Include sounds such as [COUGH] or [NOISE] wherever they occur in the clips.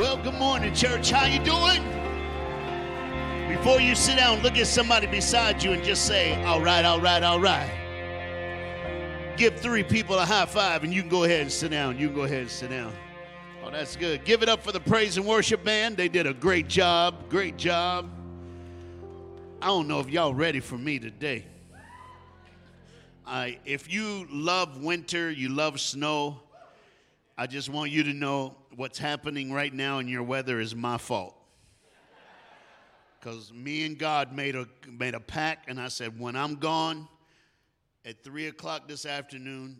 Well, good morning, church. How you doing? Before you sit down, look at somebody beside you and just say, all right, all right, all right. Give three people a high five and you can go ahead and sit down. You can go ahead and sit down. Oh, that's good. Give it up for the praise and worship band. They did a great job. Great job. I don't know if y'all ready for me today. I, if you love winter, you love snow, I just want you to know what's happening right now in your weather is my fault. Because me and God made a, made a pact, and I said, when I'm gone at 3 o'clock this afternoon,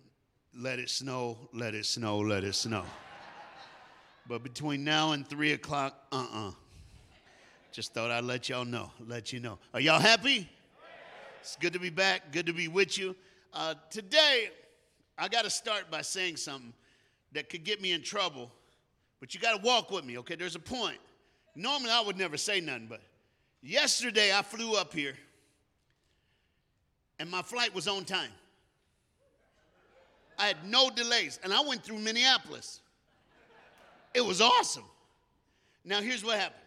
let it snow, let it snow, let it snow. But between now and 3 o'clock, uh uh-uh. uh Just thought I'd let y'all know, let you know. Are y'all happy? It's good to be back, good to be with you. Uh, today, I got to start by saying something that could get me in trouble, but you got to walk with me, okay? There's a point. Normally, I would never say nothing, but yesterday I flew up here and my flight was on time. I had no delays, and I went through Minneapolis. It was awesome. Now, here's what happened.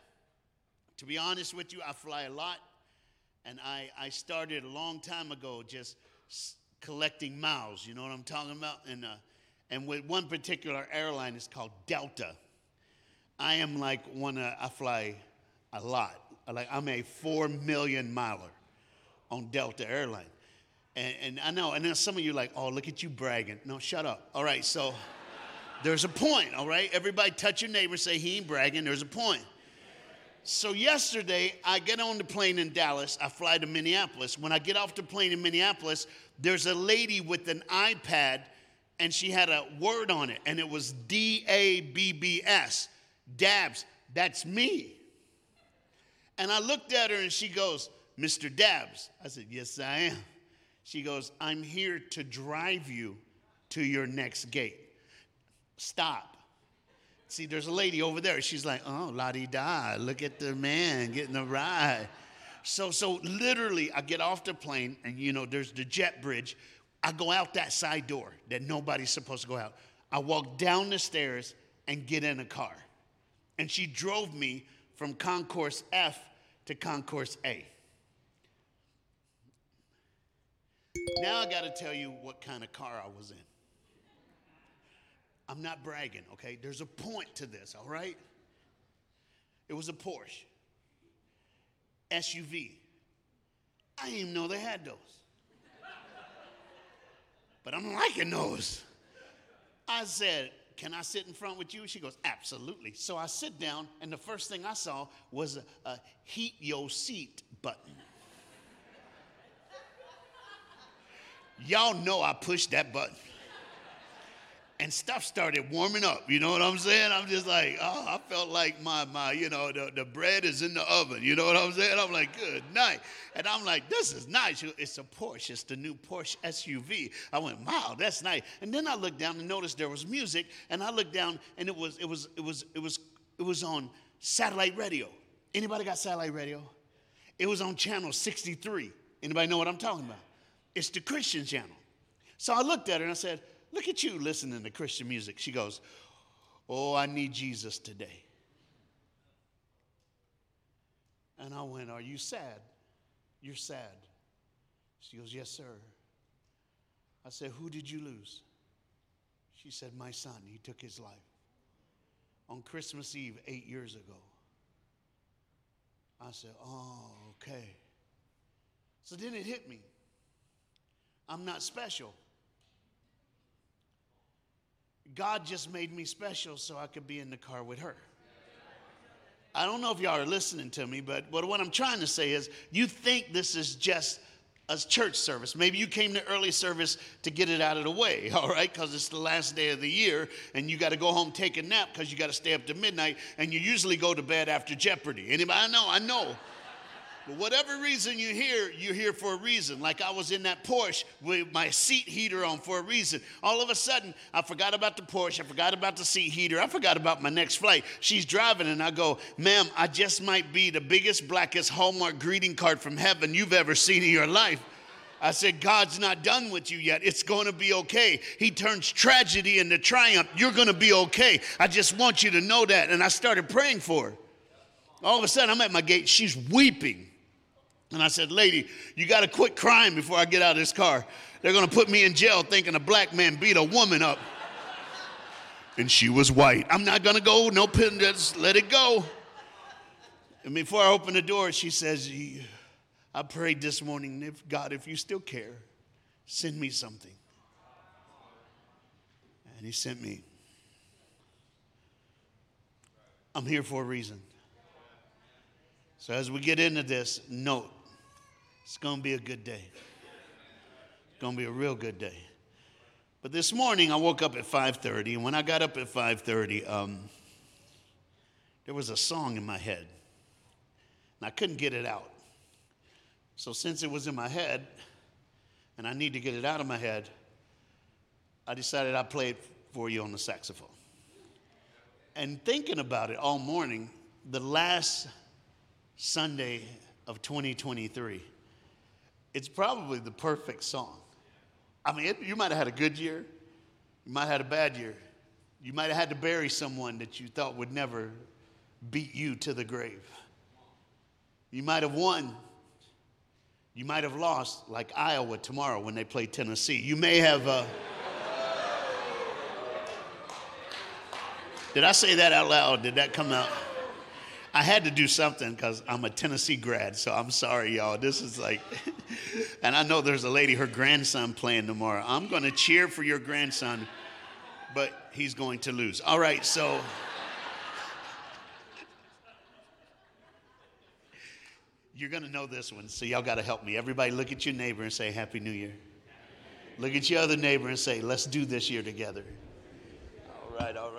To be honest with you, I fly a lot, and I, I started a long time ago just collecting miles. You know what I'm talking about? And, uh, and with one particular airline, it's called Delta. I am like one, uh, I fly a lot. Like I'm a four million miler on Delta Airline. And, and I know, and then some of you like, oh, look at you bragging. No, shut up. All right, so [LAUGHS] there's a point, all right? Everybody touch your neighbor, say he ain't bragging. There's a point. So yesterday, I get on the plane in Dallas. I fly to Minneapolis. When I get off the plane in Minneapolis, there's a lady with an iPad, and she had a word on it, and it was D A B B S, Dabbs. That's me. And I looked at her, and she goes, Mr. Dabbs. I said, Yes, I am. She goes, I'm here to drive you to your next gate. Stop. See, there's a lady over there. She's like, oh, la di da. Look at the man getting a ride. So, so literally, I get off the plane, and you know, there's the jet bridge. I go out that side door that nobody's supposed to go out. I walk down the stairs and get in a car. And she drove me from concourse F to concourse A. Now I got to tell you what kind of car I was in. I'm not bragging, okay? There's a point to this, all right? It was a Porsche SUV. I didn't even know they had those. But I'm liking those. I said, Can I sit in front with you? She goes, Absolutely. So I sit down, and the first thing I saw was a, a heat your seat button. Y'all know I pushed that button and stuff started warming up. You know what I'm saying? I'm just like, oh, I felt like my, my you know, the, the bread is in the oven. You know what I'm saying? I'm like, good night. And I'm like, this is nice. It's a Porsche. It's the new Porsche SUV. I went, wow, that's nice. And then I looked down and noticed there was music. And I looked down and it was, it was, it was, it was, it was on satellite radio. Anybody got satellite radio? It was on channel 63. Anybody know what I'm talking about? It's the Christian channel. So I looked at her and I said, Look at you listening to Christian music. She goes, Oh, I need Jesus today. And I went, Are you sad? You're sad. She goes, Yes, sir. I said, Who did you lose? She said, My son. He took his life on Christmas Eve eight years ago. I said, Oh, okay. So then it hit me. I'm not special. God just made me special so I could be in the car with her. I don't know if y'all are listening to me, but, but what I'm trying to say is you think this is just a church service. Maybe you came to early service to get it out of the way, [LAUGHS] all right? Because it's the last day of the year and you got to go home take a nap because you got to stay up to midnight and you usually go to bed after Jeopardy. Anybody? I know, I know. But whatever reason you're here, you're here for a reason. Like I was in that Porsche with my seat heater on for a reason. All of a sudden, I forgot about the Porsche. I forgot about the seat heater. I forgot about my next flight. She's driving, and I go, Ma'am, I just might be the biggest, blackest Hallmark greeting card from heaven you've ever seen in your life. I said, God's not done with you yet. It's going to be okay. He turns tragedy into triumph. You're going to be okay. I just want you to know that. And I started praying for her. All of a sudden, I'm at my gate. She's weeping. And I said, Lady, you got to quit crying before I get out of this car. They're going to put me in jail thinking a black man beat a woman up. And she was white. I'm not going to go. No pin. Just let it go. And before I open the door, she says, I prayed this morning, if God, if you still care, send me something. And He sent me. I'm here for a reason. So as we get into this, note, it's going to be a good day. It's going to be a real good day. But this morning I woke up at 5:30, and when I got up at 5:30, um, there was a song in my head, and I couldn't get it out. So, since it was in my head and I need to get it out of my head, I decided I'd play it for you on the saxophone. And thinking about it all morning, the last Sunday of 2023, it's probably the perfect song. I mean, it, you might have had a good year, you might have had a bad year, you might have had to bury someone that you thought would never beat you to the grave. You might have won you might have lost, like Iowa tomorrow when they play Tennessee. You may have. Uh... [LAUGHS] Did I say that out loud? Did that come out? I had to do something because I'm a Tennessee grad, so I'm sorry, y'all. This is like, [LAUGHS] and I know there's a lady, her grandson playing tomorrow. I'm going to cheer for your grandson, but he's going to lose. All right, so. You're going to know this one, so y'all got to help me. Everybody, look at your neighbor and say, Happy New Year. Look at your other neighbor and say, Let's do this year together. All right, all right,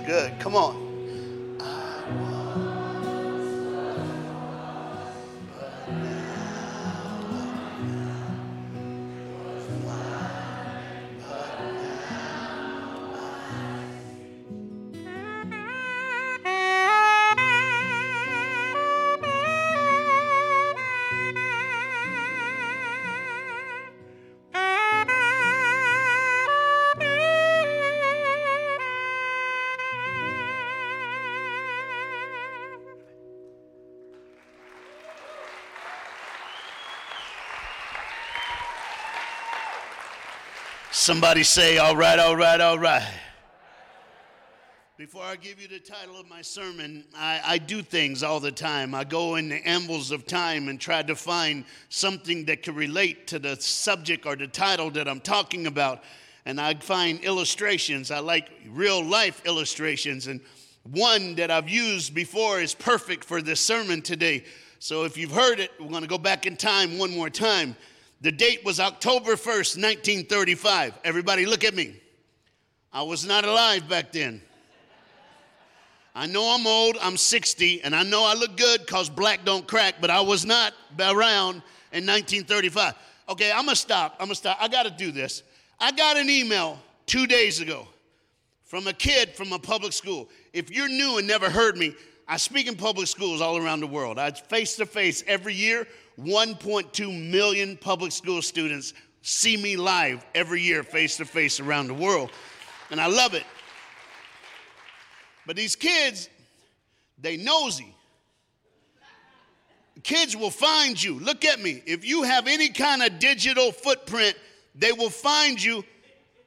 Good. Come on. Somebody say, all right, all right, all right. Before I give you the title of my sermon, I, I, do things all the time. I go in the ambles of time and try to find something that can relate to the subject or the title that I'm talking about. And I find illustrations. I like real life illustrations. And one that I've used before is perfect for this sermon today. So if you've heard it, we're going to go back in time one more time. The date was October 1st, 1935. Everybody, look at me. I was not alive back then. I know I'm old, I'm 60, and I know I look good because black don't crack, but I was not around in 1935. Okay, I'm gonna stop. I'm gonna stop. I gotta do this. I got an email two days ago from a kid from a public school. If you're new and never heard me, I speak in public schools all around the world. I face to face every year 1.2 million public school students see me live every year, face to face around the world. And I love it. But these kids, they nosy. Kids will find you. Look at me. If you have any kind of digital footprint, they will find you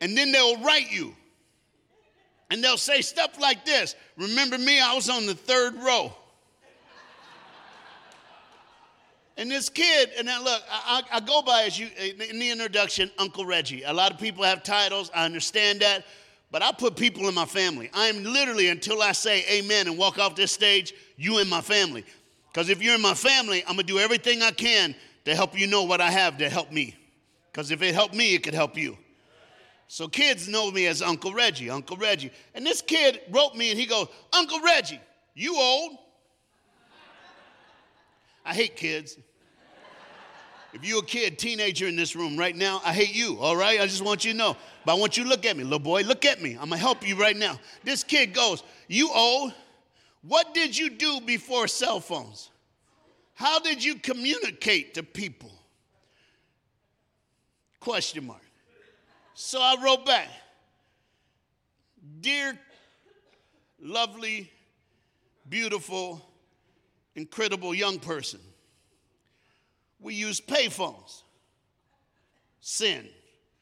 and then they'll write you. And they'll say stuff like this Remember me? I was on the third row. And this kid, and now look, I, I, go by as you in the introduction, Uncle Reggie. A lot of people have titles. I understand that, but I put people in my family. I am literally until I say Amen and walk off this stage, you in my family. Because if you're in my family, I'm gonna do everything I can to help you know what I have to help me. Because if it helped me, it could help you. So kids know me as Uncle Reggie, Uncle Reggie. And this kid wrote me and he goes, Uncle Reggie, you old. I hate kids. If you're a kid, teenager in this room right now, I hate you, all right? I just want you to know. But I want you to look at me, little boy. Look at me. I'm gonna help you right now. This kid goes, You old. What did you do before cell phones? How did you communicate to people? Question mark. So I wrote back, Dear lovely, beautiful, incredible young person, we use payphones. Sin.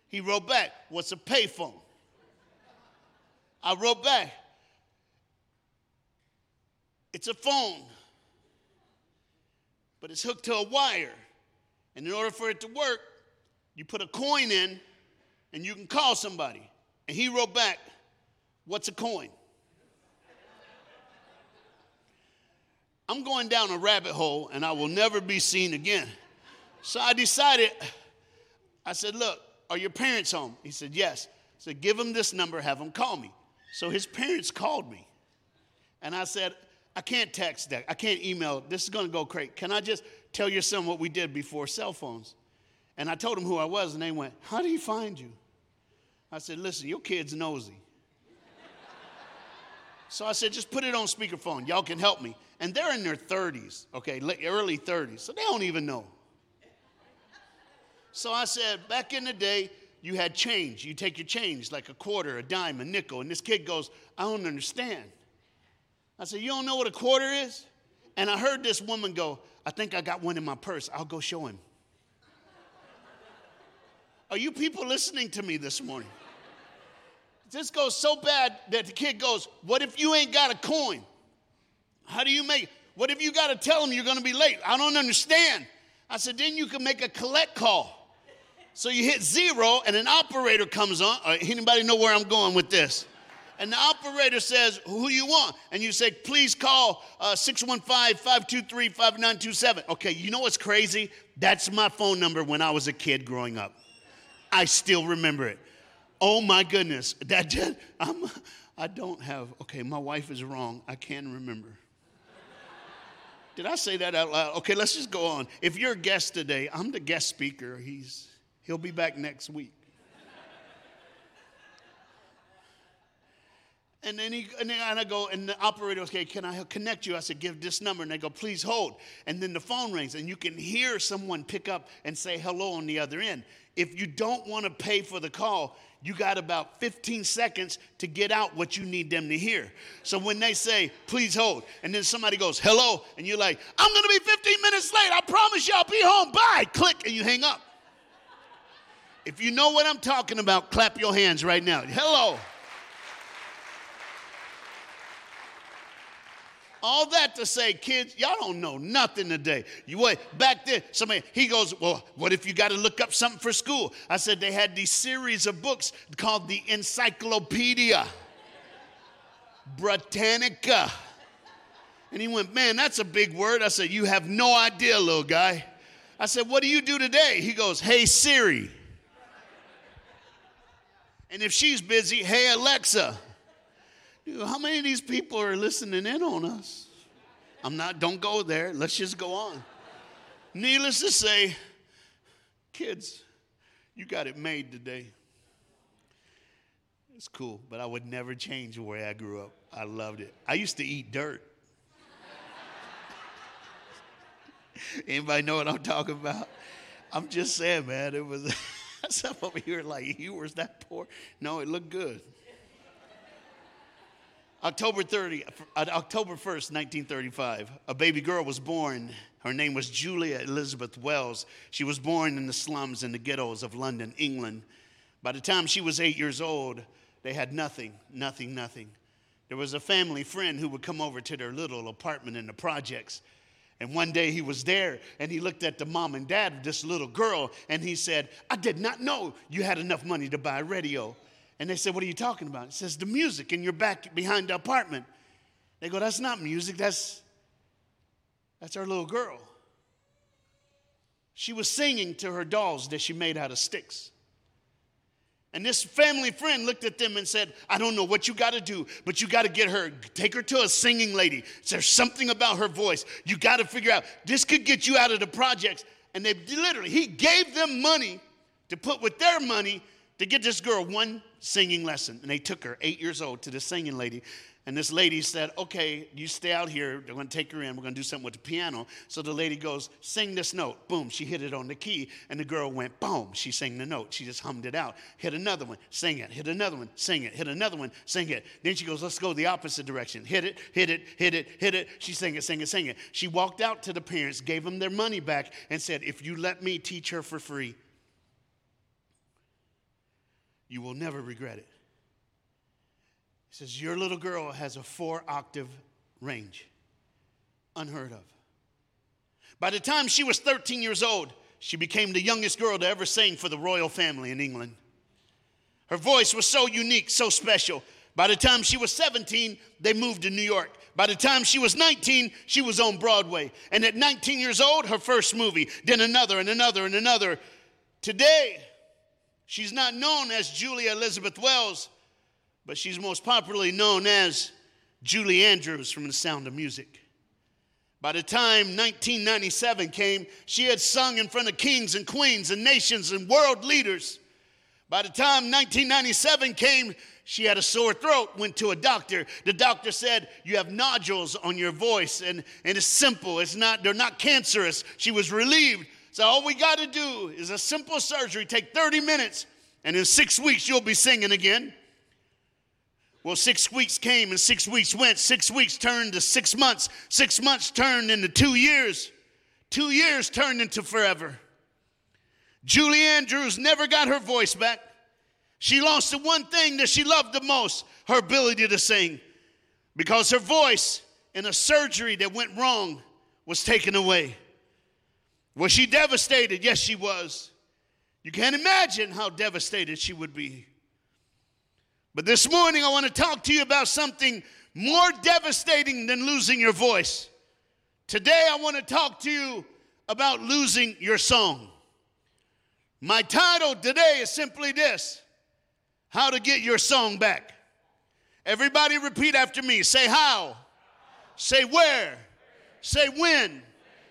He wrote back, What's a payphone? I wrote back, It's a phone, but it's hooked to a wire. And in order for it to work, you put a coin in and you can call somebody. And he wrote back, What's a coin? I'm going down a rabbit hole and I will never be seen again. So I decided, I said, Look, are your parents home? He said, Yes. I said, Give them this number, have them call me. So his parents called me. And I said, I can't text that. I can't email. This is going to go crazy. Can I just tell your son what we did before cell phones? And I told him who I was, and they went, How did he find you? I said, Listen, your kid's nosy. so I said, Just put it on speakerphone. Y'all can help me. And they're in their 30s, okay, early 30s. So they don't even know. So I said, back in the day, you had change. You take your change, like a quarter, a dime, a nickel. And this kid goes, I don't understand. I said, You don't know what a quarter is? And I heard this woman go, I think I got one in my purse. I'll go show him. [LAUGHS] Are you people listening to me this morning? This goes so bad that the kid goes, What if you ain't got a coin? How do you make What if you got to tell him you're going to be late? I don't understand. I said, Then you can make a collect call. So you hit zero, and an operator comes on. Uh, anybody know where I'm going with this? And the operator says, Who you want? And you say, Please call uh, 615 523 5927. Okay, you know what's crazy? That's my phone number when I was a kid growing up. I still remember it. Oh my goodness. That [LAUGHS] I'm, I don't have, okay, my wife is wrong. I can remember. Did I say that out loud? Okay, let's just go on. If you're a guest today, I'm the guest speaker. He's, he'll be back next week. And then, he, and then I go, and the operator, okay, can I connect you? I said, give this number. And they go, please hold. And then the phone rings, and you can hear someone pick up and say hello on the other end. If you don't want to pay for the call, you got about 15 seconds to get out what you need them to hear. So when they say, please hold, and then somebody goes, hello, and you're like, I'm going to be 15 minutes late. I promise you I'll be home. Bye. Click, and you hang up. If you know what I'm talking about, clap your hands right now. Hello. All that to say, kids, y'all don't know nothing today. You wait back there. Somebody he goes, well, what if you got to look up something for school? I said they had these series of books called the Encyclopedia Britannica. And he went, man, that's a big word. I said, you have no idea, little guy. I said, what do you do today? He goes, hey Siri. And if she's busy, hey Alexa. Dude, how many of these people are listening in on us? I'm not, don't go there. Let's just go on. Needless to say, kids, you got it made today. It's cool, but I would never change the way I grew up. I loved it. I used to eat dirt. [LAUGHS] Anybody know what I'm talking about? I'm just saying, man, it was [LAUGHS] [LAUGHS] some over here like you were that poor. No, it looked good. October 30, uh, October 1st, 1935, a baby girl was born. Her name was Julia Elizabeth Wells. She was born in the slums and the ghettos of London, England. By the time she was eight years old, they had nothing, nothing, nothing. There was a family friend who would come over to their little apartment in the projects. And one day he was there and he looked at the mom and dad of this little girl and he said, I did not know you had enough money to buy a radio. And they said, What are you talking about? It says, The music in your back behind the apartment. They go, That's not music, that's, that's our little girl. She was singing to her dolls that she made out of sticks. And this family friend looked at them and said, I don't know what you got to do, but you got to get her, take her to a singing lady. There's something about her voice. You got to figure out, this could get you out of the projects. And they literally, he gave them money to put with their money to get this girl one singing lesson. And they took her, eight years old, to the singing lady. And this lady said, Okay, you stay out here. They're going to take her in. We're going to do something with the piano. So the lady goes, Sing this note. Boom. She hit it on the key. And the girl went, Boom. She sang the note. She just hummed it out. Hit another one. Sing it. Hit another one. Sing it. Hit another one. Sing it. Then she goes, Let's go the opposite direction. Hit it. Hit it. Hit it. Hit it. She sang it. Sing it. Sing it. She walked out to the parents, gave them their money back, and said, If you let me teach her for free, you will never regret it. He says, Your little girl has a four octave range, unheard of. By the time she was 13 years old, she became the youngest girl to ever sing for the royal family in England. Her voice was so unique, so special. By the time she was 17, they moved to New York. By the time she was 19, she was on Broadway. And at 19 years old, her first movie, then another and another and another. Today, she's not known as Julia Elizabeth Wells, but she's most popularly known as Julie Andrews from The Sound of Music. By the time 1997 came, she had sung in front of kings and queens and nations and world leaders. By the time 1997 came, she had a sore throat, went to a doctor. The doctor said, You have nodules on your voice, and, and it's simple. It's not, they're not cancerous. She was relieved. So all we got to do is a simple surgery, take 30 minutes, and in six weeks you'll be singing again. Well, six weeks came and six weeks went. Six weeks turned to six months. Six months turned into two years. Two years turned into forever. Julie Andrews never got her voice back. She lost the one thing that she loved the most her ability to sing because her voice in a surgery that went wrong was taken away. Was she devastated? Yes, she was. You can't imagine how devastated she would be. But this morning, I want to talk to you about something more devastating than losing your voice. Today, I want to talk to you about losing your song. My title today is simply this How to Get Your Song Back. Everybody repeat after me. Say how. Say where. Say when.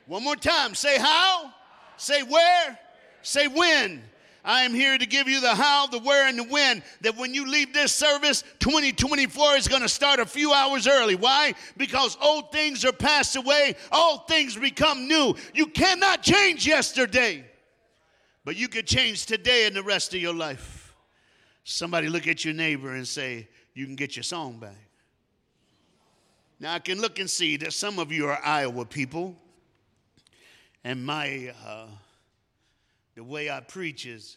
One more time. Say how. Say where. Say when. I am here to give you the how, the where, and the when. That when you leave this service, 2024 is going to start a few hours early. Why? Because old things are passed away, all things become new. You cannot change yesterday, but you can change today and the rest of your life. Somebody look at your neighbor and say, you can get your song back. Now, I can look and see that some of you are Iowa people, and my uh, the way I preach is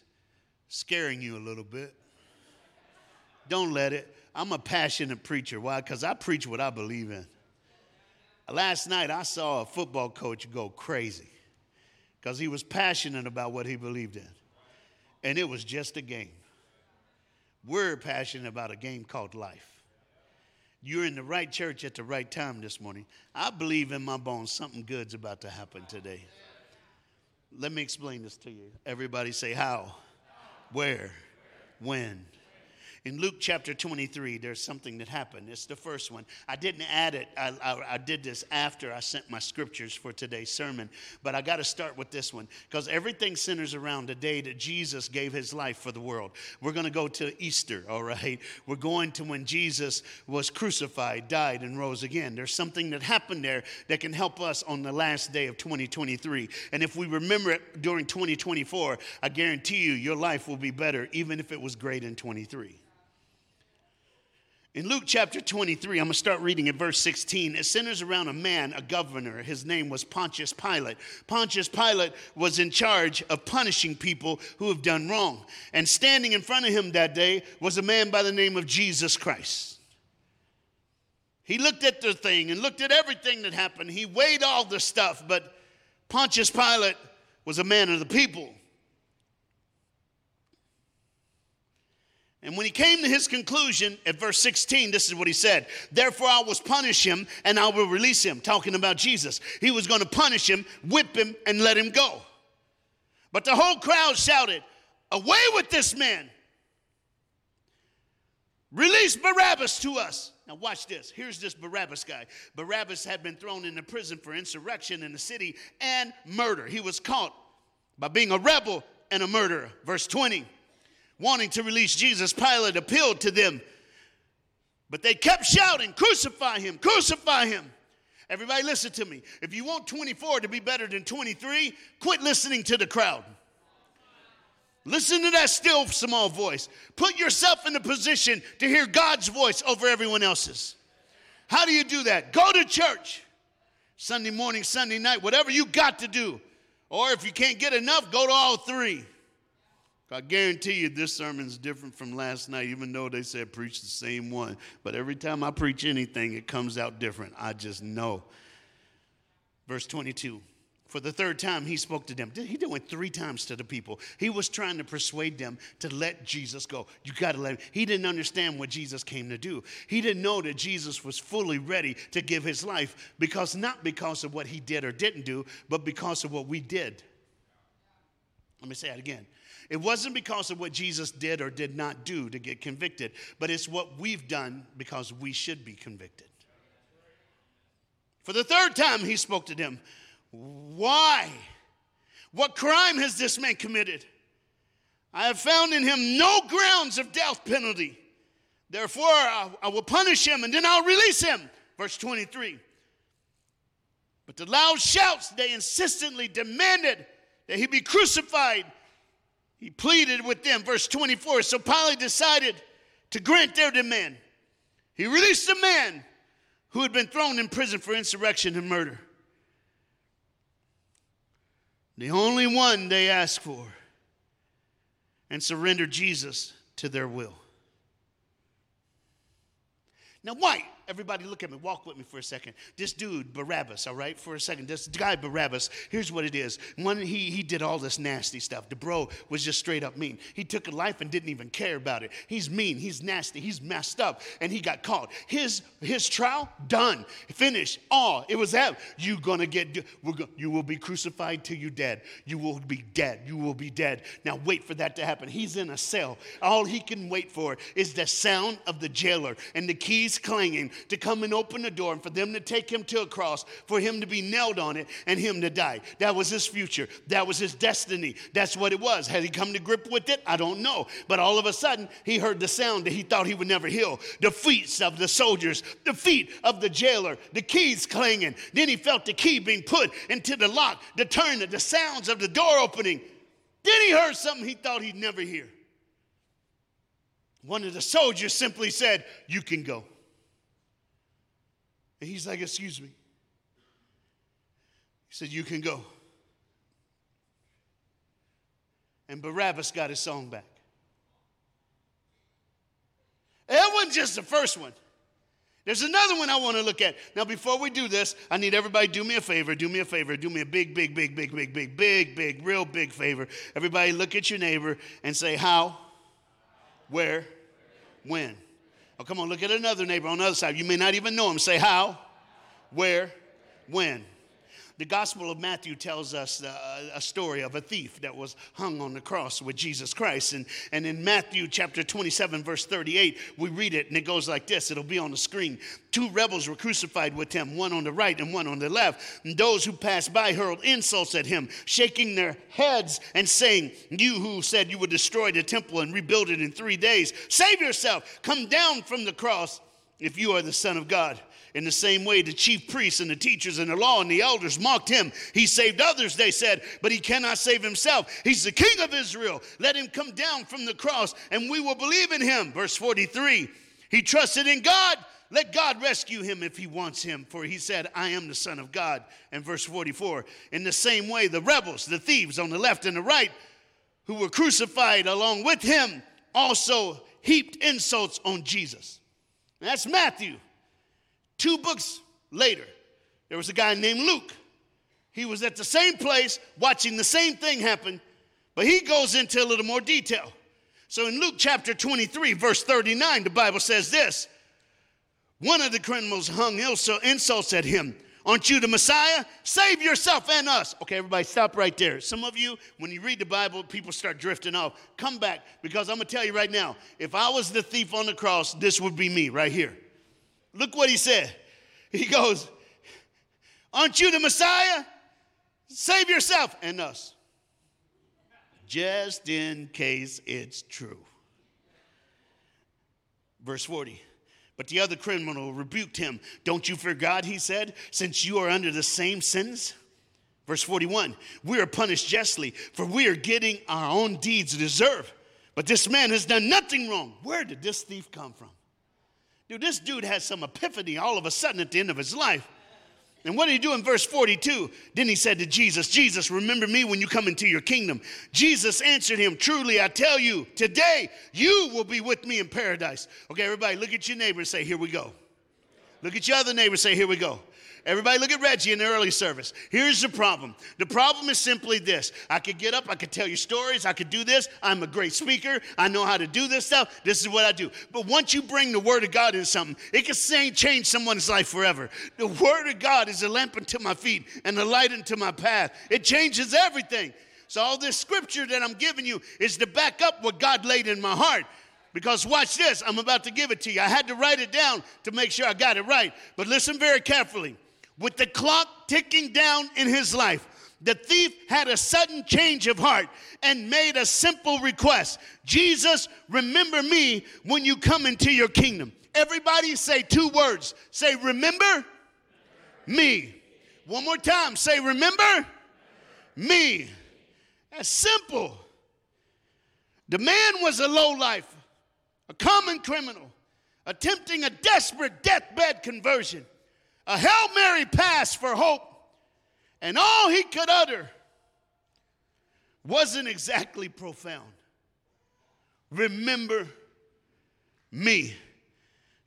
scaring you a little bit. Don't let it. I'm a passionate preacher. Why? Because I preach what I believe in. Last night, I saw a football coach go crazy because he was passionate about what he believed in, and it was just a game. We're passionate about a game called life. You're in the right church at the right time this morning. I believe in my bones something good's about to happen today. Let me explain this to you. Everybody say how, where, when. In Luke chapter 23, there's something that happened. It's the first one. I didn't add it, I, I, I did this after I sent my scriptures for today's sermon. But I got to start with this one because everything centers around the day that Jesus gave his life for the world. We're going to go to Easter, [LAUGHS] all right? We're going to when Jesus was crucified, died, and rose again. There's something that happened there that can help us on the last day of 2023. And if we remember it during 2024, I guarantee you your life will be better, even if it was great in 23. In Luke chapter 23, I'm going to start reading at verse 16. It centers around a man, a governor. His name was Pontius Pilate. Pontius Pilate was in charge of punishing people who have done wrong. And standing in front of him that day was a man by the name of Jesus Christ. He looked at the thing and looked at everything that happened. He weighed all the stuff, but Pontius Pilate was a man of the people. And when he came to his conclusion at verse 16, this is what he said Therefore, I will punish him and I will release him. Talking about Jesus. He was going to punish him, whip him, and let him go. But the whole crowd shouted, Away with this man! Release Barabbas to us. Now, watch this. Here's this Barabbas guy. Barabbas had been thrown into prison for insurrection in the city and murder. He was caught by being a rebel and a murderer. Verse 20 wanting to release Jesus, Pilate appealed to them. But they kept shouting, Crucify him, crucify him. Everybody, listen to me. If you want 24 to be better than 23, quit listening to the crowd. Listen to that still small voice. Put yourself in a position to hear God's voice over everyone else's. How do you do that? Go to church. Sunday morning, Sunday night, whatever you got to do. Or if you can't get enough, go to all three. I guarantee you this sermon is different from last night, even though they said preach the same one. But every time I preach anything, it comes out different. I just know. Verse 22. For the third time, he spoke to them. He did went three times to the people. He was trying to persuade them to let Jesus go. You got to let him. He didn't understand what Jesus came to do. He didn't know that Jesus was fully ready to give his life because not because of what he did or didn't do, but because of what we did. Let me say it again. It wasn't because of what Jesus did or did not do to get convicted, but it's what we've done because we should be convicted. For the third time, he spoke to them. Why? What crime has this man committed? I have found in him no grounds of death penalty. Therefore, I, I will punish him and then I'll release him. Verse 23. But the loud shouts, they insistently demanded that he be crucified. He pleaded with them. Verse 24. So Pilate decided to grant their demand. He released a man who had been thrown in prison for insurrection and murder. The only one they asked for, and surrendered Jesus to their will. Now, why? Everybody, look at me. Walk with me for a second. This dude, Barabbas, all right, for a second. This guy, Barabbas, here's what it is. One, he, he did all this nasty stuff. The bro was just straight up mean. He took a life and didn't even care about it. He's mean. He's nasty. He's messed up. And he got caught. His, his trial, done. Finished. All. It was that. you going to get, we're go, you will be crucified till you're dead. You will be dead. You will be dead. Now wait for that to happen. He's in a cell. All he can wait for is the sound of the jailer and the keys clanging to come and open the door and for them to take him to a cross, for him to be nailed on it and him to die. That was his future. That was his destiny. That's what it was. Had he come to grip with it? I don't know. But all of a sudden, he heard the sound that he thought he would never hear the feet of the soldiers, the feet of the jailer, the keys clanging. Then he felt the key being put into the lock, the turn, the sounds of the door opening. Then he heard something he thought he'd never hear. One of the soldiers simply said, You can go. And he's like, Excuse me. He said, You can go. And Barabbas got his song back. That wasn't just the first one. There's another one I want to look at. Now, before we do this, I need everybody do me a favor, do me a favor, do me a big, big, big, big, big, big, big, big, real big favor. Everybody look at your neighbor and say, How, where, when. Oh, come on, look at another neighbor on the other side. You may not even know him. Say how, where, when. The Gospel of Matthew tells us uh, a story of a thief that was hung on the cross with Jesus Christ. And, and in Matthew chapter 27, verse 38, we read it and it goes like this it'll be on the screen. Two rebels were crucified with him, one on the right and one on the left. And those who passed by hurled insults at him, shaking their heads and saying, You who said you would destroy the temple and rebuild it in three days, save yourself, come down from the cross if you are the Son of God. In the same way, the chief priests and the teachers and the law and the elders mocked him. He saved others, they said, but he cannot save himself. He's the king of Israel. Let him come down from the cross and we will believe in him. Verse 43 He trusted in God. Let God rescue him if he wants him, for he said, I am the Son of God. And verse 44 In the same way, the rebels, the thieves on the left and the right, who were crucified along with him, also heaped insults on Jesus. That's Matthew. Two books later, there was a guy named Luke. He was at the same place watching the same thing happen, but he goes into a little more detail. So in Luke chapter 23, verse 39, the Bible says this One of the criminals hung insults at him. Aren't you the Messiah? Save yourself and us. Okay, everybody, stop right there. Some of you, when you read the Bible, people start drifting off. Come back because I'm going to tell you right now if I was the thief on the cross, this would be me right here. Look what he said. He goes, Aren't you the Messiah? Save yourself and us. Just in case it's true. Verse 40. But the other criminal rebuked him. Don't you fear God, he said, since you are under the same sentence? Verse 41 We are punished justly, for we are getting our own deeds deserve. But this man has done nothing wrong. Where did this thief come from? Dude, this dude has some epiphany all of a sudden at the end of his life. And what did he do in verse 42? Then he said to Jesus, Jesus, remember me when you come into your kingdom. Jesus answered him, Truly I tell you, today you will be with me in paradise. Okay, everybody, look at your neighbor and say, Here we go. Look at your other neighbor and say, Here we go. Everybody look at Reggie in the early service. Here's the problem. The problem is simply this. I could get up, I could tell you stories, I could do this. I'm a great speaker. I know how to do this stuff. This is what I do. But once you bring the word of God into something, it can change someone's life forever. The word of God is a lamp unto my feet and a light unto my path. It changes everything. So all this scripture that I'm giving you is to back up what God laid in my heart. Because watch this, I'm about to give it to you. I had to write it down to make sure I got it right. But listen very carefully. With the clock ticking down in his life, the thief had a sudden change of heart and made a simple request Jesus, remember me when you come into your kingdom. Everybody say two words. Say, remember me. One more time. Say, remember me. That's simple. The man was a lowlife, a common criminal, attempting a desperate deathbed conversion a Hail Mary pass for hope, and all he could utter wasn't exactly profound. Remember me.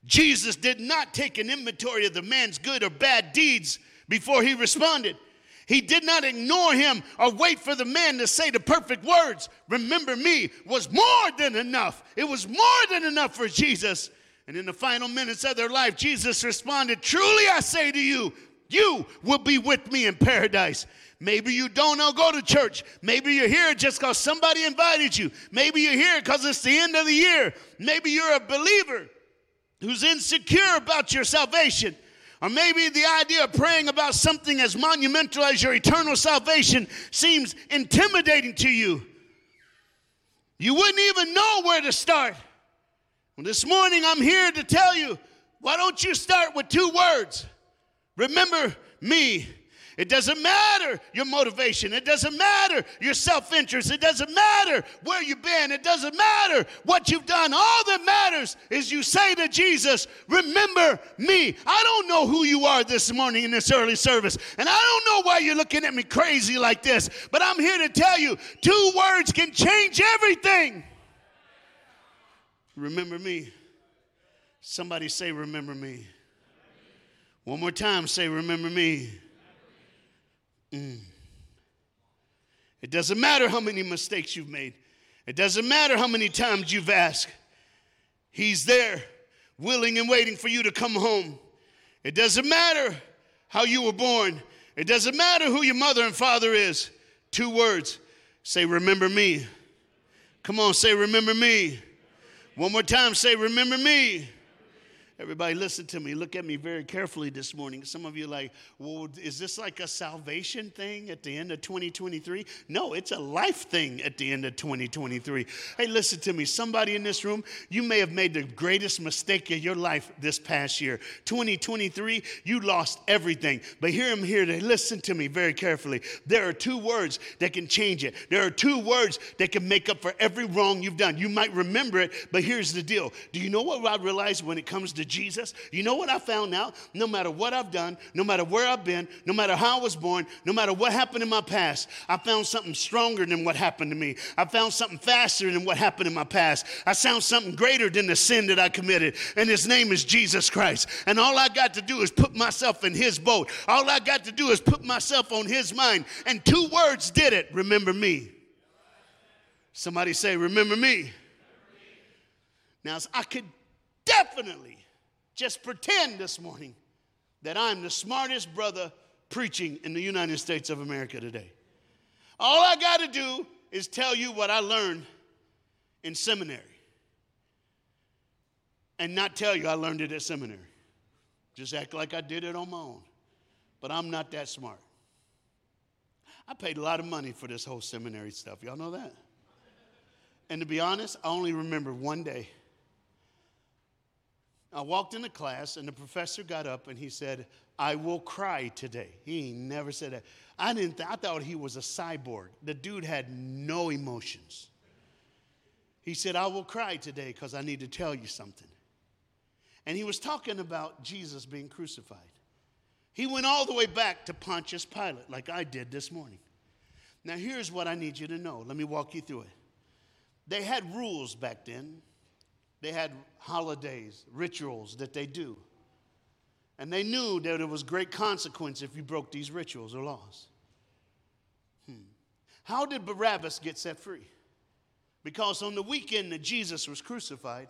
Jesus did not take an inventory of the man's good or bad deeds before he responded. He did not ignore him or wait for the man to say the perfect words. Remember me was more than enough. It was more than enough for Jesus. And in the final minutes of their life, Jesus responded, Truly I say to you, you will be with me in paradise. Maybe you don't know, go to church. Maybe you're here just because somebody invited you. Maybe you're here because it's the end of the year. Maybe you're a believer who's insecure about your salvation. Or maybe the idea of praying about something as monumental as your eternal salvation seems intimidating to you. You wouldn't even know where to start. Well, this morning, I'm here to tell you why don't you start with two words? Remember me. It doesn't matter your motivation. It doesn't matter your self interest. It doesn't matter where you've been. It doesn't matter what you've done. All that matters is you say to Jesus, Remember me. I don't know who you are this morning in this early service, and I don't know why you're looking at me crazy like this, but I'm here to tell you two words can change everything. Remember me. Somebody say, Remember me. One more time, say, Remember me. Mm. It doesn't matter how many mistakes you've made, it doesn't matter how many times you've asked. He's there, willing and waiting for you to come home. It doesn't matter how you were born, it doesn't matter who your mother and father is. Two words say, Remember me. Come on, say, Remember me. One more time, say, Remember me. Everybody, listen to me. Look at me very carefully this morning. Some of you like, well, is this like a salvation thing at the end of 2023? No, it's a life thing at the end of 2023. Hey, listen to me. Somebody in this room, you may have made the greatest mistake of your life this past year. 2023, you lost everything. But here I'm here to listen to me very carefully. There are two words that can change it. There are two words that can make up for every wrong you've done. You might remember it, but here's the deal. Do you know what I realized when it comes to Jesus, you know what I found out? No matter what I've done, no matter where I've been, no matter how I was born, no matter what happened in my past, I found something stronger than what happened to me. I found something faster than what happened in my past. I found something greater than the sin that I committed, and his name is Jesus Christ. And all I got to do is put myself in his boat. All I got to do is put myself on his mind. And two words did it remember me. Somebody say, Remember me. Now, I could definitely just pretend this morning that I'm the smartest brother preaching in the United States of America today. All I got to do is tell you what I learned in seminary and not tell you I learned it at seminary. Just act like I did it on my own. But I'm not that smart. I paid a lot of money for this whole seminary stuff. Y'all know that? And to be honest, I only remember one day. I walked into class and the professor got up and he said, I will cry today. He never said that. I didn't th- I thought he was a cyborg. The dude had no emotions. He said, I will cry today because I need to tell you something. And he was talking about Jesus being crucified. He went all the way back to Pontius Pilate, like I did this morning. Now, here's what I need you to know. Let me walk you through it. They had rules back then they had holidays, rituals that they do. And they knew that there was great consequence if you broke these rituals or laws. Hmm. How did Barabbas get set free? Because on the weekend that Jesus was crucified,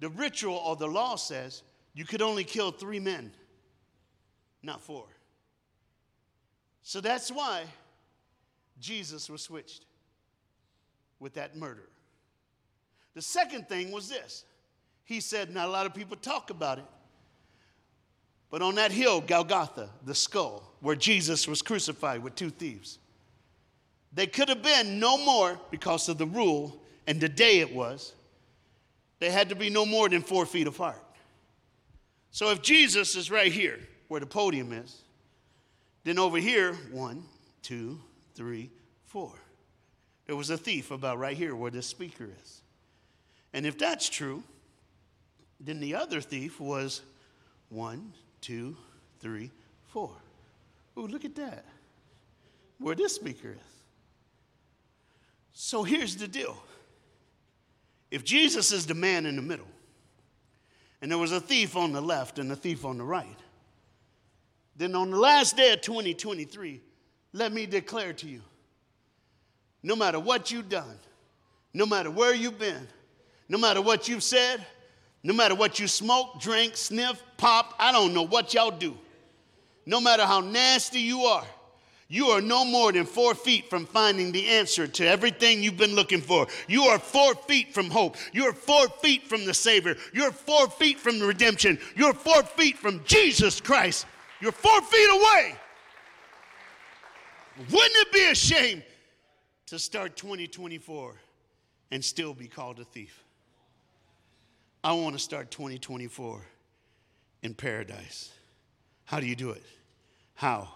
the ritual or the law says you could only kill three men, not four. So that's why Jesus was switched with that murder. The second thing was this. He said, not a lot of people talk about it. But on that hill, Golgotha, the skull, where Jesus was crucified with two thieves, they could have been no more because of the rule and the day it was. They had to be no more than four feet apart. So if Jesus is right here, where the podium is, then over here, one, two, three, four. There was a thief about right here where the speaker is. And if that's true, then the other thief was one, two, three, four. Ooh, look at that. Where this speaker is. So here's the deal. If Jesus is the man in the middle, And there was a thief on the left and a thief on the right. Then on the last day of 2023, let me declare to you no matter what you've done, no matter where you've been, no matter what you've said, no matter what you smoke, drink, sniff, pop, I don't know what y'all do. No matter how nasty you are, you are no more than four feet from finding the answer to everything you've been looking for. You are four feet from hope. You're four feet from the Savior. You're four feet from the redemption. You're four feet from Jesus Christ. You're four feet away. Wouldn't it be a shame to start 2024 and still be called a thief? I want to start 2024 in paradise. How do you do it? How?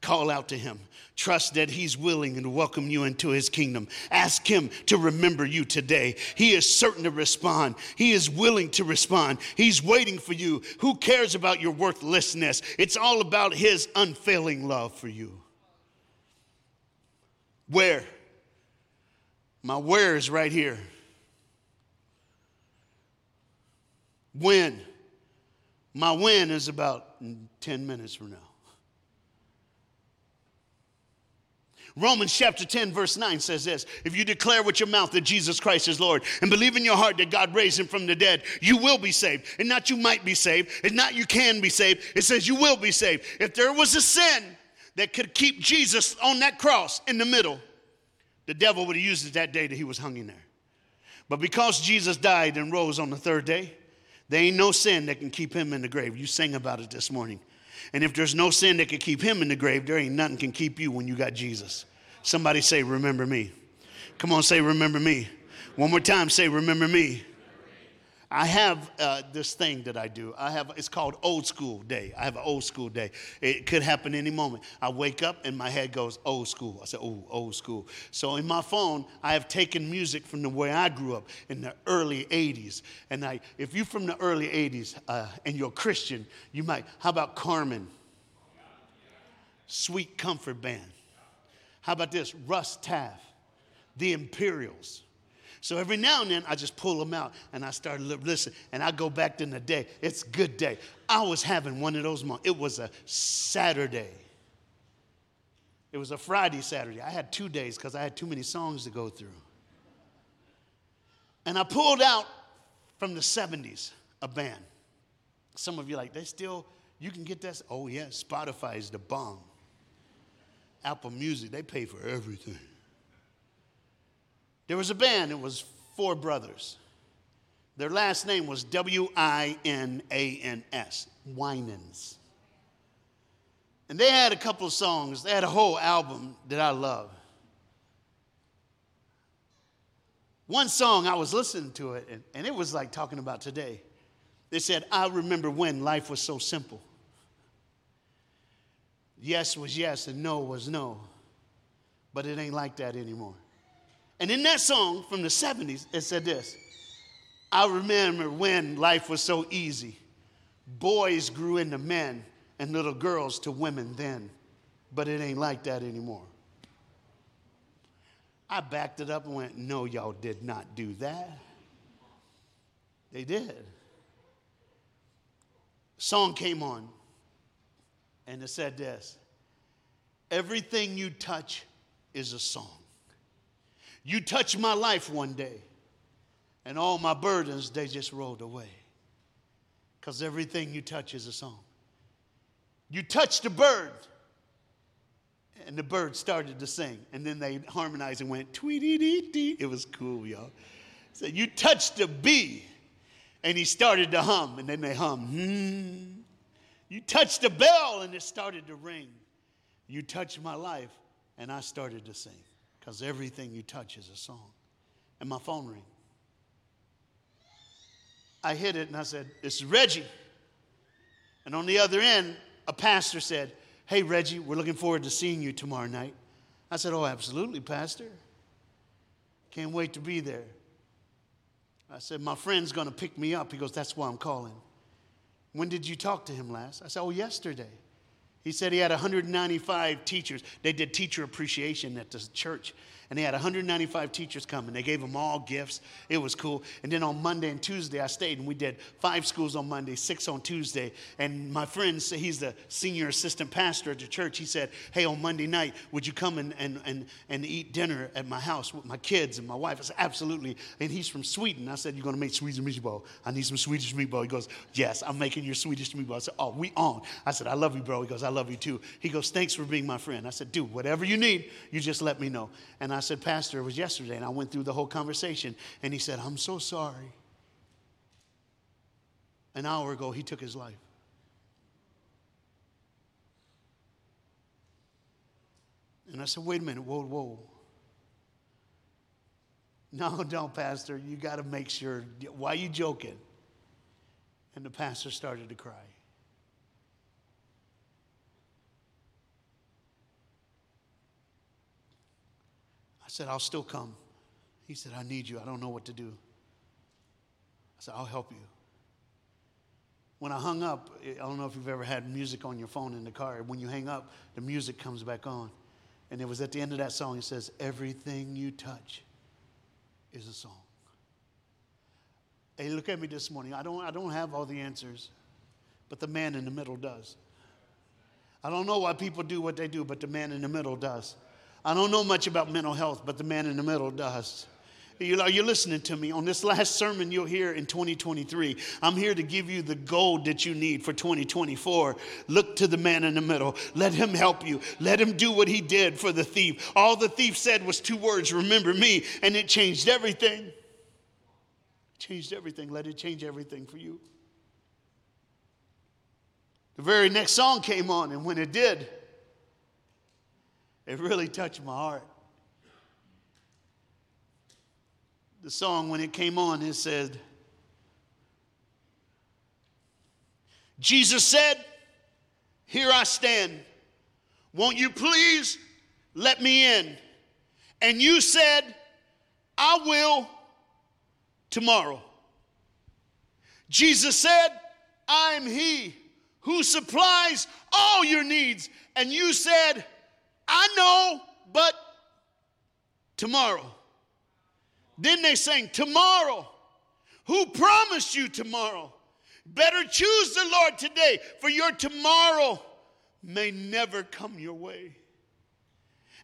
Call out to him. Trust that he's willing and welcome you into his kingdom. Ask him to remember you today. He is certain to respond. He is willing to respond. He's waiting for you. Who cares about your worthlessness? It's all about his unfailing love for you. Where? My where is right here. When? My when is about 10 minutes from now. Romans chapter 10, verse 9 says this If you declare with your mouth that Jesus Christ is Lord and believe in your heart that God raised him from the dead, you will be saved. And not you might be saved, and not you can be saved. It says you will be saved. If there was a sin that could keep Jesus on that cross in the middle, the devil would have used it that day that he was hung in there. But because Jesus died and rose on the third day, there ain't no sin that can keep him in the grave. You sang about it this morning. And if there's no sin that can keep him in the grave, there ain't nothing can keep you when you got Jesus. Somebody say, Remember me. Come on, say, Remember me. One more time, say, Remember me. I have uh, this thing that I do. I have it's called old school day. I have an old school day. It could happen any moment. I wake up and my head goes old school. I say, oh, old school. So in my phone, I have taken music from the way I grew up in the early '80s. And I, if you're from the early '80s uh, and you're a Christian, you might. How about Carmen? Sweet Comfort Band. How about this? Russ Taff, the Imperials. So every now and then I just pull them out and I start to listen. and I go back in the day. It's a good day. I was having one of those months. It was a Saturday. It was a Friday, Saturday. I had two days because I had too many songs to go through. And I pulled out from the 70s a band. Some of you like, they still, you can get this? Oh, yeah, Spotify is the bomb. Apple Music, they pay for everything. There was a band, it was four brothers. Their last name was W I N A N S, Winans. And they had a couple of songs, they had a whole album that I love. One song, I was listening to it, and, and it was like talking about today. They said, I remember when life was so simple. Yes was yes, and no was no. But it ain't like that anymore. And in that song from the 70s, it said this I remember when life was so easy. Boys grew into men and little girls to women then, but it ain't like that anymore. I backed it up and went, No, y'all did not do that. They did. Song came on, and it said this Everything you touch is a song. You touched my life one day, and all my burdens, they just rolled away. Because everything you touch is a song. You touched a bird, and the bird started to sing. And then they harmonized and went tweety dee dee. It was cool, y'all. So you touched a bee, and he started to hum, and then they hum. Hmm. You touched a bell, and it started to ring. You touched my life, and I started to sing because everything you touch is a song. And my phone rang. I hit it and I said, It's Reggie. And on the other end, a pastor said, Hey, Reggie, we're looking forward to seeing you tomorrow night. I said, Oh, absolutely, Pastor. Can't wait to be there. I said, My friend's going to pick me up. He goes, That's why I'm calling. When did you talk to him last? I said, Oh, yesterday. He said he had 195 teachers. They did teacher appreciation at the church and they had 195 teachers come and they gave them all gifts. It was cool. And then on Monday and Tuesday, I stayed and we did five schools on Monday, six on Tuesday. And my friend, he's the senior assistant pastor at the church, he said, Hey, on Monday night, would you come and, and, and, and eat dinner at my house with my kids and my wife? I said, Absolutely. And he's from Sweden. I said, You're going to make Swedish meatball? I need some Swedish meatball. He goes, Yes, I'm making your Swedish meatball. I said, Oh, we on. I said, I love you, bro. He goes, I love you too. He goes, Thanks for being my friend. I said, Dude, whatever you need, you just let me know. And I said, Pastor, it was yesterday, and I went through the whole conversation, and he said, I'm so sorry. An hour ago, he took his life. And I said, wait a minute, whoa, whoa. [LAUGHS] No, don't, Pastor. You got to make sure. Why are you joking? And the pastor started to cry. Said, I'll still come. He said, I need you. I don't know what to do. I said, I'll help you. When I hung up, I don't know if you've ever had music on your phone in the car. When you hang up, the music comes back on. And it was at the end of that song, it says, Everything you touch is a song. Hey, look at me this morning. I don't, I don't have all the answers, but the man in the middle does. I don't know why people do what they do, but the man in the middle does. I don't know much about mental health, but the man in the middle does. You're you listening to me? On this last sermon you'll hear in 2023, I'm here to give you the gold that you need for 2024. Look to the man in the middle. Let him help you. Let him do what he did for the thief. All the thief said was two words remember me, and it changed everything. Changed everything. Let it change everything for you. The very next song came on, and when it did, it really touched my heart. The song, when it came on, it said, Jesus said, Here I stand. Won't you please let me in? And you said, I will tomorrow. Jesus said, I'm He who supplies all your needs. And you said, I know, but tomorrow. Then they sang, Tomorrow. Who promised you tomorrow? Better choose the Lord today, for your tomorrow may never come your way.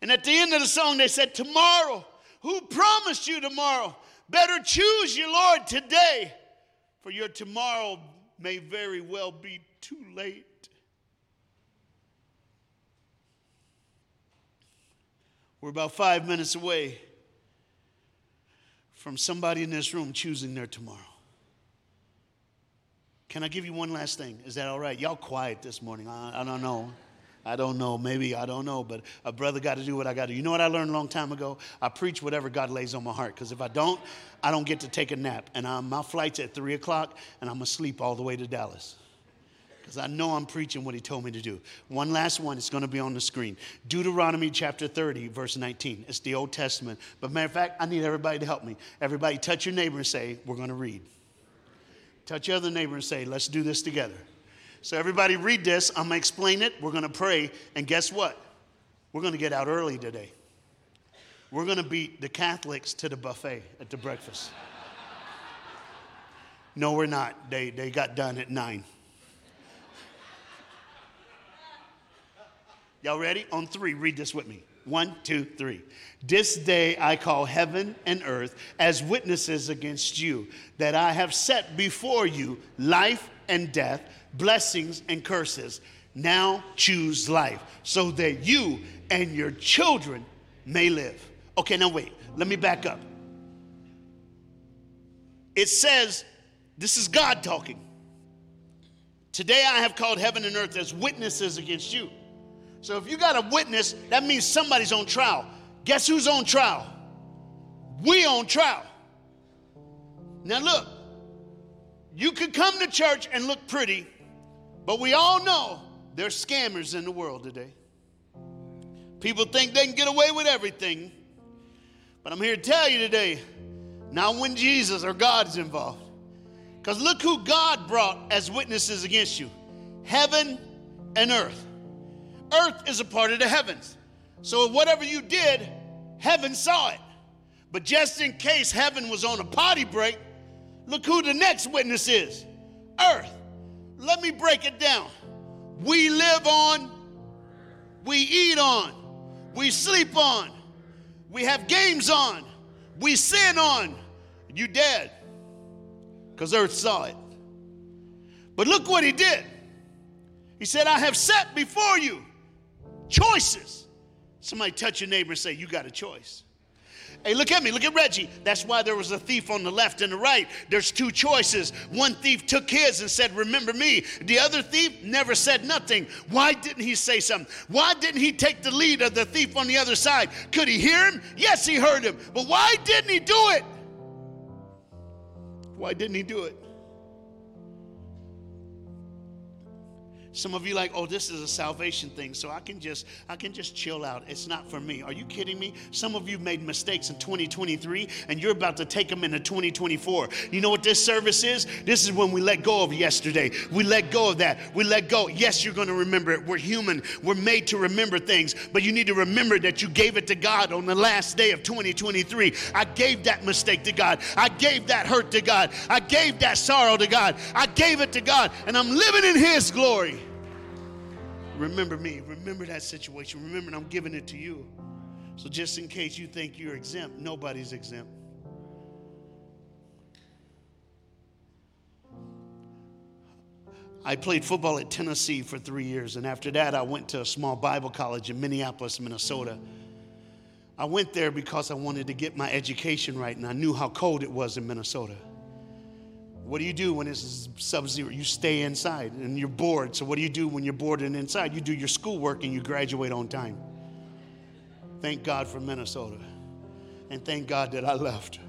And at the end of the song, they said, Tomorrow. Who promised you tomorrow? Better choose your Lord today, for your tomorrow may very well be too late. We're about five minutes away from somebody in this room choosing their tomorrow. Can I give you one last thing? Is that all right? Y'all quiet this morning. I, I don't know. I don't know. Maybe I don't know, but a brother got to do what I got to do. You know what I learned a long time ago? I preach whatever God lays on my heart. Because if I don't, I don't get to take a nap. And I'm, my flight's at three o'clock, and I'm asleep all the way to Dallas because I know I'm preaching what he told me to do. One last one, it's going to be on the screen. Deuteronomy chapter 30, verse 19. It's the Old Testament. But matter of fact, I need everybody to help me. Everybody, touch your neighbor and say, We're going to read. Touch your other neighbor and say, Let's do this together. So, everybody, read this. I'm going to explain it. We're going to pray. And guess what? We're going to get out early today. We're going to beat the Catholics to the buffet at the breakfast. No, we're not. They, they got done at 9. Y'all ready? On three, read this with me. One, two, three. This day I call heaven and earth as witnesses against you that I have set before you life and death, blessings and curses. Now choose life so that you and your children may live. Okay, now wait, let me back up. It says, this is God talking. Today I have called heaven and earth as witnesses against you. So if you got a witness, that means somebody's on trial. Guess who's on trial? We on trial. Now look, you could come to church and look pretty, but we all know there's scammers in the world today. People think they can get away with everything. But I'm here to tell you today, not when Jesus or God is involved. Because look who God brought as witnesses against you heaven and earth. Earth is a part of the heavens. So whatever you did, heaven saw it. But just in case heaven was on a potty break, look who the next witness is Earth. Let me break it down. We live on, we eat on, we sleep on, we have games on, we sin on. You dead because Earth saw it. But look what he did. He said, I have set before you choices. Somebody touch your neighbor and say, You got a choice. Hey, look at me, look at Reggie. That's why there was a thief on the left and the right. There's two choices. One thief took his and said, Remember me. The other thief never said nothing. Why didn't he say something? Why didn't he take the lead of the thief on the other side? Could he hear him? Yes, he heard him. But why didn't he do it? Why didn't he do it? Some of you like, oh, this is a salvation thing, so I can just I can just chill out. It's not for me. Are you kidding me? Some of you made mistakes in 2023, and you're about to take them into 2024. You know what this service is? This is when we let go of yesterday. We let go of that. We let go. Yes, you're going to remember it. We're human. We're made to remember things, but you need to remember that you gave it to God on the last day of 2023. I gave that mistake to God. I gave that hurt to God. I gave that sorrow to God. I gave it to God, and I'm living in His glory. Remember me. Remember that situation. Remember, I'm giving it to you. So, just in case you think you're exempt, nobody's exempt. I played football at Tennessee for three years, and after that, I went to a small Bible college in Minneapolis, Minnesota. I went there because I wanted to get my education right, and I knew how cold it was in Minnesota. What do you do when it's sub zero? You stay inside and you're bored. So, what do you do when you're bored and inside? You do your schoolwork and you graduate on time. Thank God for Minnesota. And thank God that I left.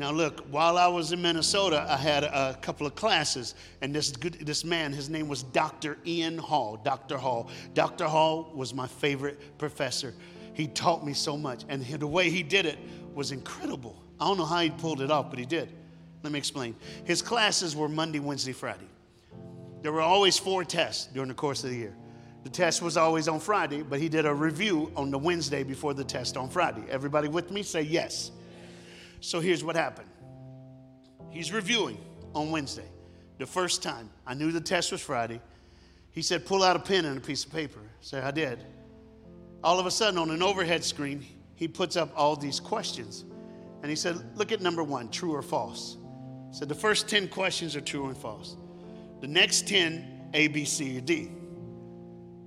Now, look, while I was in Minnesota, I had a couple of classes, and this, good, this man, his name was Dr. Ian Hall. Dr. Hall. Dr. Hall was my favorite professor. He taught me so much, and the way he did it was incredible. I don't know how he pulled it off, but he did. Let me explain. His classes were Monday, Wednesday, Friday. There were always four tests during the course of the year. The test was always on Friday, but he did a review on the Wednesday before the test on Friday. Everybody with me? Say yes. So here's what happened he's reviewing on Wednesday. The first time, I knew the test was Friday. He said, Pull out a pen and a piece of paper. Say, I did. All of a sudden, on an overhead screen, he puts up all these questions. And he said, Look at number one, true or false. He said, The first 10 questions are true and false. The next 10, A, B, C, or D.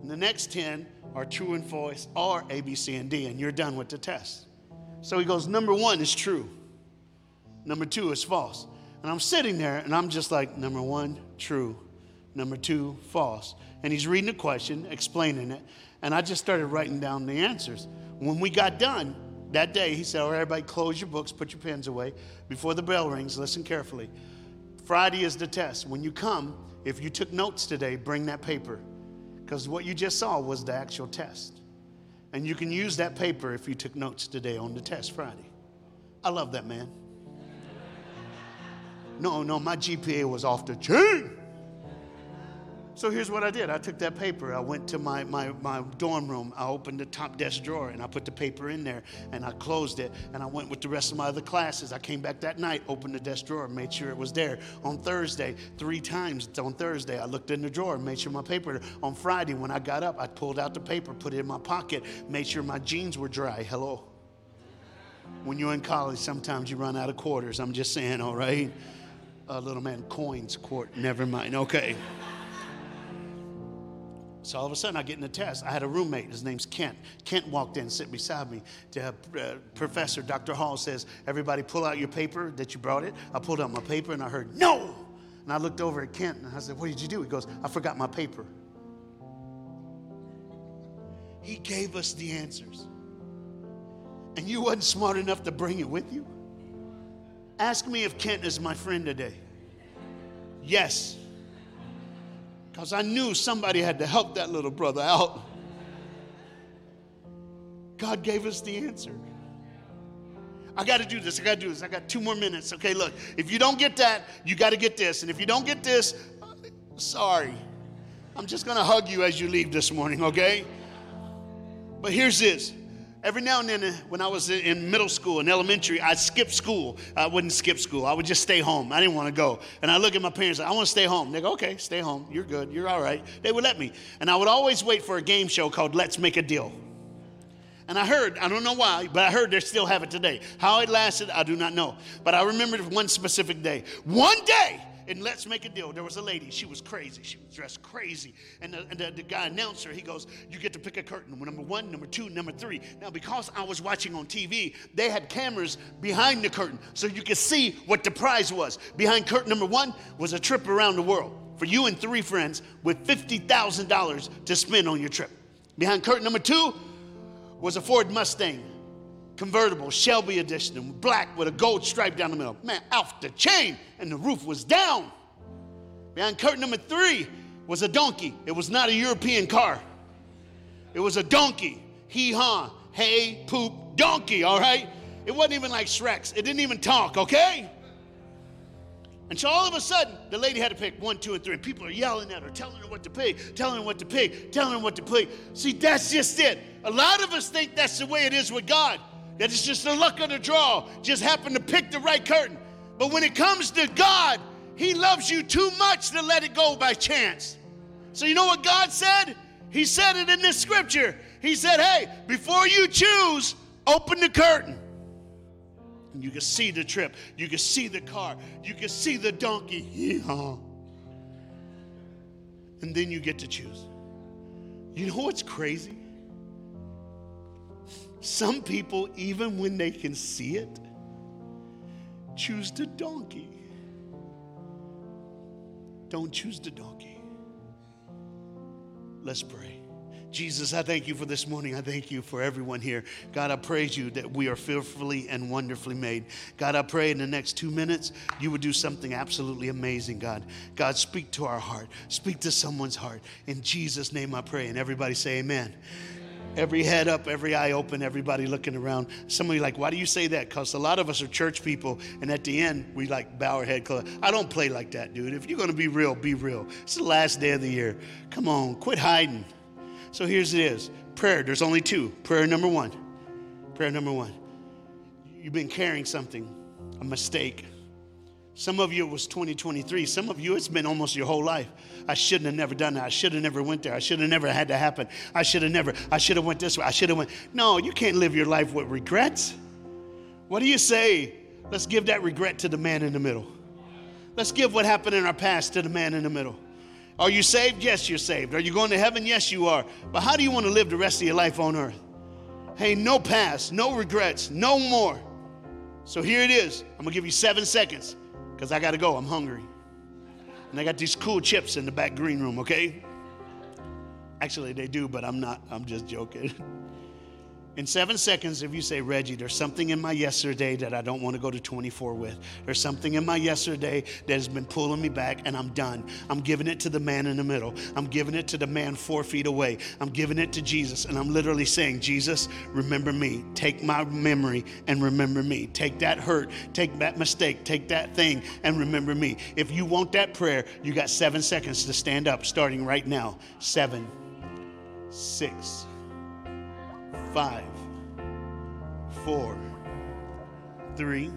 And the next 10 are true and false, or A, B, C, and D, and you're done with the test. So he goes, Number one is true, number two is false. And I'm sitting there and I'm just like, Number one, true, number two, false. And he's reading the question, explaining it, and I just started writing down the answers. When we got done, that day, he said, All right, everybody, close your books, put your pens away. Before the bell rings, listen carefully. Friday is the test. When you come, if you took notes today, bring that paper. Because what you just saw was the actual test. And you can use that paper if you took notes today on the test Friday. I love that man. No, no, my GPA was off the chain. So here's what I did. I took that paper. I went to my, my, my dorm room. I opened the top desk drawer and I put the paper in there and I closed it and I went with the rest of my other classes. I came back that night, opened the desk drawer, made sure it was there. On Thursday, three times on Thursday, I looked in the drawer, made sure my paper. On Friday, when I got up, I pulled out the paper, put it in my pocket, made sure my jeans were dry. Hello. When you're in college, sometimes you run out of quarters. I'm just saying, all right? A little man, coins, quart, never mind. Okay. So all of a sudden, I get in the test. I had a roommate. His name's Kent. Kent walked in, sit beside me. To have, uh, professor Dr. Hall says, "Everybody, pull out your paper that you brought it." I pulled out my paper and I heard no. And I looked over at Kent and I said, "What did you do?" He goes, "I forgot my paper." He gave us the answers, and you wasn't smart enough to bring it with you. Ask me if Kent is my friend today. Yes. Because I knew somebody had to help that little brother out. God gave us the answer. I got to do this. I got to do this. I got two more minutes. Okay, look, if you don't get that, you got to get this. And if you don't get this, sorry. I'm just going to hug you as you leave this morning, okay? But here's this. Every now and then, uh, when I was in middle school and elementary, I'd skip school. I wouldn't skip school. I would just stay home. I didn't want to go. And I look at my parents, I want to stay home. They go, okay, stay home. You're good. You're all right. They would let me. And I would always wait for a game show called Let's Make a Deal. And I heard, I don't know why, but I heard they still have it today. How it lasted, I do not know. But I remember one specific day. One day, and let's make a deal. There was a lady. She was crazy. She was dressed crazy. And the, and the, the guy announcer, he goes, You get to pick a curtain. Number one, number two, number three. Now, because I was watching on TV, they had cameras behind the curtain so you could see what the prize was. Behind curtain number one was a trip around the world for you and three friends with $50,000 to spend on your trip. Behind curtain number two was a Ford Mustang convertible Shelby edition, black with a gold stripe down the middle. Man, off the chain, and the roof was down. Behind curtain number three was a donkey. It was not a European car. It was a donkey. Hee haw, hey, poop, donkey, all right? It wasn't even like Shrek's. It didn't even talk, okay? And so all of a sudden, the lady had to pick one, two, and three. People are yelling at her, telling her what to pick, telling her what to pick, telling her what to pick. See, that's just it. A lot of us think that's the way it is with God. That it's just the luck of the draw, just happened to pick the right curtain. But when it comes to God, He loves you too much to let it go by chance. So, you know what God said? He said it in this scripture. He said, Hey, before you choose, open the curtain. And you can see the trip, you can see the car, you can see the donkey. Yeah. And then you get to choose. You know what's crazy? Some people, even when they can see it, choose the donkey. Don't choose the donkey. Let's pray. Jesus, I thank you for this morning. I thank you for everyone here. God, I praise you that we are fearfully and wonderfully made. God, I pray in the next two minutes you would do something absolutely amazing, God. God, speak to our heart, speak to someone's heart. In Jesus' name I pray. And everybody say, Amen. Every head up, every eye open, everybody looking around. Somebody like, why do you say that? Because a lot of us are church people, and at the end, we like bow our head close. I don't play like that, dude. If you're going to be real, be real. It's the last day of the year. Come on, quit hiding. So here's it is prayer. There's only two. Prayer number one. Prayer number one. You've been carrying something, a mistake. Some of you it was 2023. Some of you it's been almost your whole life. I shouldn't have never done that. I should have never went there. I should have never had to happen. I should have never. I should have went this way. I should have went. No, you can't live your life with regrets. What do you say? Let's give that regret to the man in the middle. Let's give what happened in our past to the man in the middle. Are you saved? Yes, you're saved. Are you going to heaven? Yes, you are. But how do you want to live the rest of your life on earth? Hey, no past, no regrets, no more. So here it is. I'm going to give you seven seconds because I got to go. I'm hungry. And I got these cool chips in the back green room, okay? Actually, they do, but I'm not. I'm just joking. [LAUGHS] In seven seconds, if you say, Reggie, there's something in my yesterday that I don't want to go to 24 with. There's something in my yesterday that has been pulling me back, and I'm done. I'm giving it to the man in the middle. I'm giving it to the man four feet away. I'm giving it to Jesus, and I'm literally saying, Jesus, remember me. Take my memory and remember me. Take that hurt, take that mistake, take that thing, and remember me. If you want that prayer, you got seven seconds to stand up, starting right now. Seven, six, five, four, three,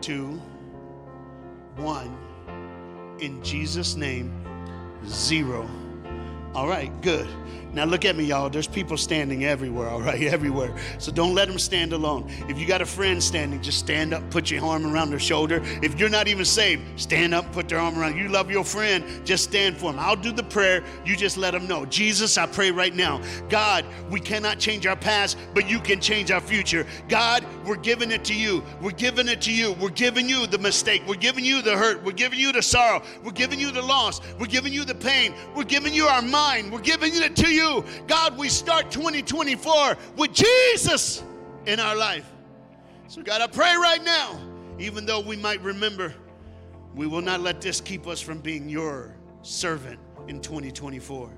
two, one. In Jesus' name, zero. All right, good. Now look at me, y'all. There's people standing everywhere, all right, [LAUGHS] everywhere. So don't let them stand alone. If you got a friend standing, just stand up, put your arm around their shoulder. If you're not even saved, stand up, put their arm around. You love your friend, just stand for them. I'll do the prayer. You just let them know. Jesus, I pray right now. God, we cannot change our past, but you can change our future. God, we're giving it to you. We're giving it to you. We're giving you the mistake. We're giving you the hurt. We're giving you the sorrow. We're giving you the loss. We're giving you the pain. We're giving you our mind. We're giving it to you. God, we start 2024 with Jesus in our life. So, God, I pray right now, even though we might remember, we will not let this keep us from being your servant in 2024.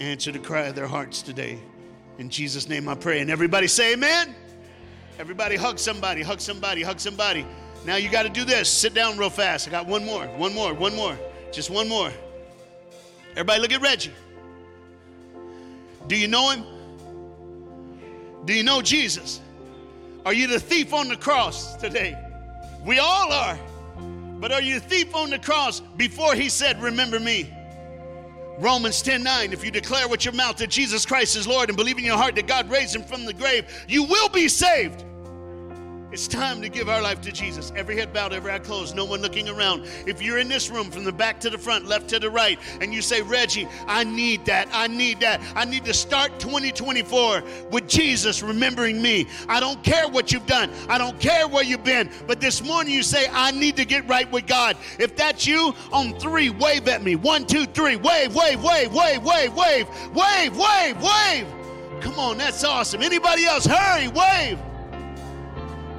Answer the cry of their hearts today. In Jesus' name I pray. And everybody say amen. Everybody hug somebody, hug somebody, hug somebody. Now you got to do this. Sit down real fast. I got one more, one more, one more. Just one more. Everybody look at Reggie. Do you know him? Do you know Jesus? Are you the thief on the cross today? We all are. But are you the thief on the cross before he said, Remember me? Romans 10 9, if you declare with your mouth that Jesus Christ is Lord and believe in your heart that God raised him from the grave, you will be saved. It's time to give our life to Jesus. Every head bowed, every eye closed, no one looking around. If you're in this room from the back to the front, left to the right, and you say, Reggie, I need that, I need that, I need to start 2024 with Jesus remembering me. I don't care what you've done, I don't care where you've been, but this morning you say, I need to get right with God. If that's you, on three, wave at me. One, two, three, wave, wave, wave, wave, wave, wave, wave, wave, wave. Come on, that's awesome. Anybody else? Hurry, wave.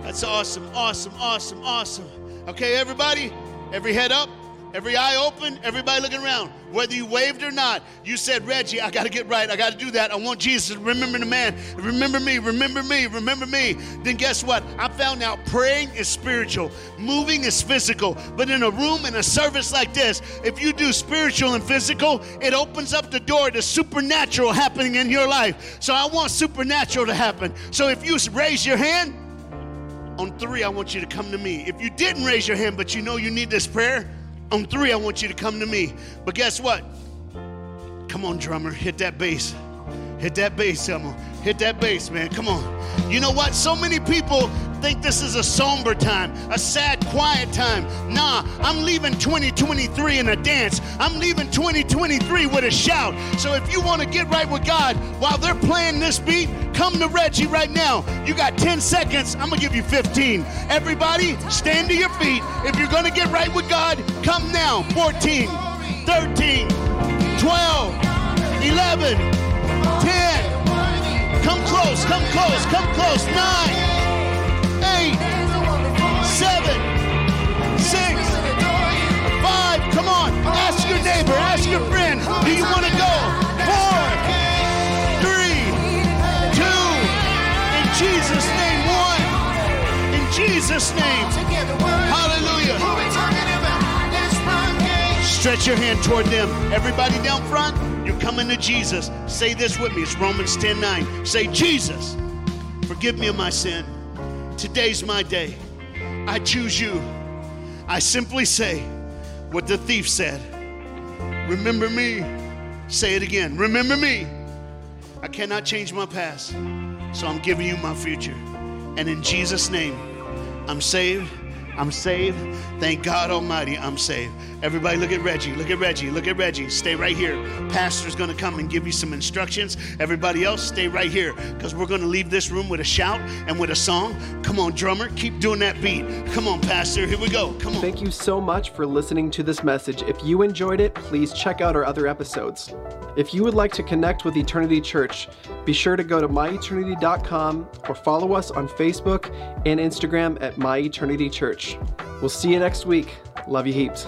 That's awesome, awesome, awesome, awesome. Okay, everybody, every head up, every eye open, everybody looking around. Whether you waved or not, you said, Reggie, I got to get right. I got to do that. I want Jesus to remember the man. Remember me, remember me, remember me. Then guess what? I found out praying is spiritual, moving is physical. But in a room, in a service like this, if you do spiritual and physical, it opens up the door to supernatural happening in your life. So I want supernatural to happen. So if you raise your hand, on three, I want you to come to me. If you didn't raise your hand, but you know you need this prayer, on three, I want you to come to me. But guess what? Come on, drummer, hit that bass. Hit that bass, Emma. Hit that bass, man. Come on. You know what? So many people think this is a somber time, a sad, quiet time. Nah, I'm leaving 2023 in a dance. I'm leaving 2023 with a shout. So if you want to get right with God while they're playing this beat, come to Reggie right now. You got 10 seconds. I'm going to give you 15. Everybody, stand to your feet. If you're going to get right with God, come now. 14, 13, 12, 11, 10. Come close, come close, come close. 9, 8, 7, 6, 5. Come on. Ask your neighbor, ask your friend. Do you want to go? 4, 3, 2, in Jesus' name. 1, in Jesus' name. Hallelujah. Stretch your hand toward them. Everybody down front, you're coming to Jesus. Say this with me. It's Romans 10 9. Say, Jesus, forgive me of my sin. Today's my day. I choose you. I simply say what the thief said Remember me. Say it again. Remember me. I cannot change my past, so I'm giving you my future. And in Jesus' name, I'm saved. I'm saved. Thank God Almighty, I'm saved. Everybody, look at Reggie. Look at Reggie. Look at Reggie. Stay right here. Pastor's going to come and give you some instructions. Everybody else, stay right here because we're going to leave this room with a shout and with a song. Come on, drummer. Keep doing that beat. Come on, Pastor. Here we go. Come on. Thank you so much for listening to this message. If you enjoyed it, please check out our other episodes. If you would like to connect with Eternity Church, be sure to go to myeternity.com or follow us on Facebook and Instagram at My Eternity Church. We'll see you next week. Love you heaps.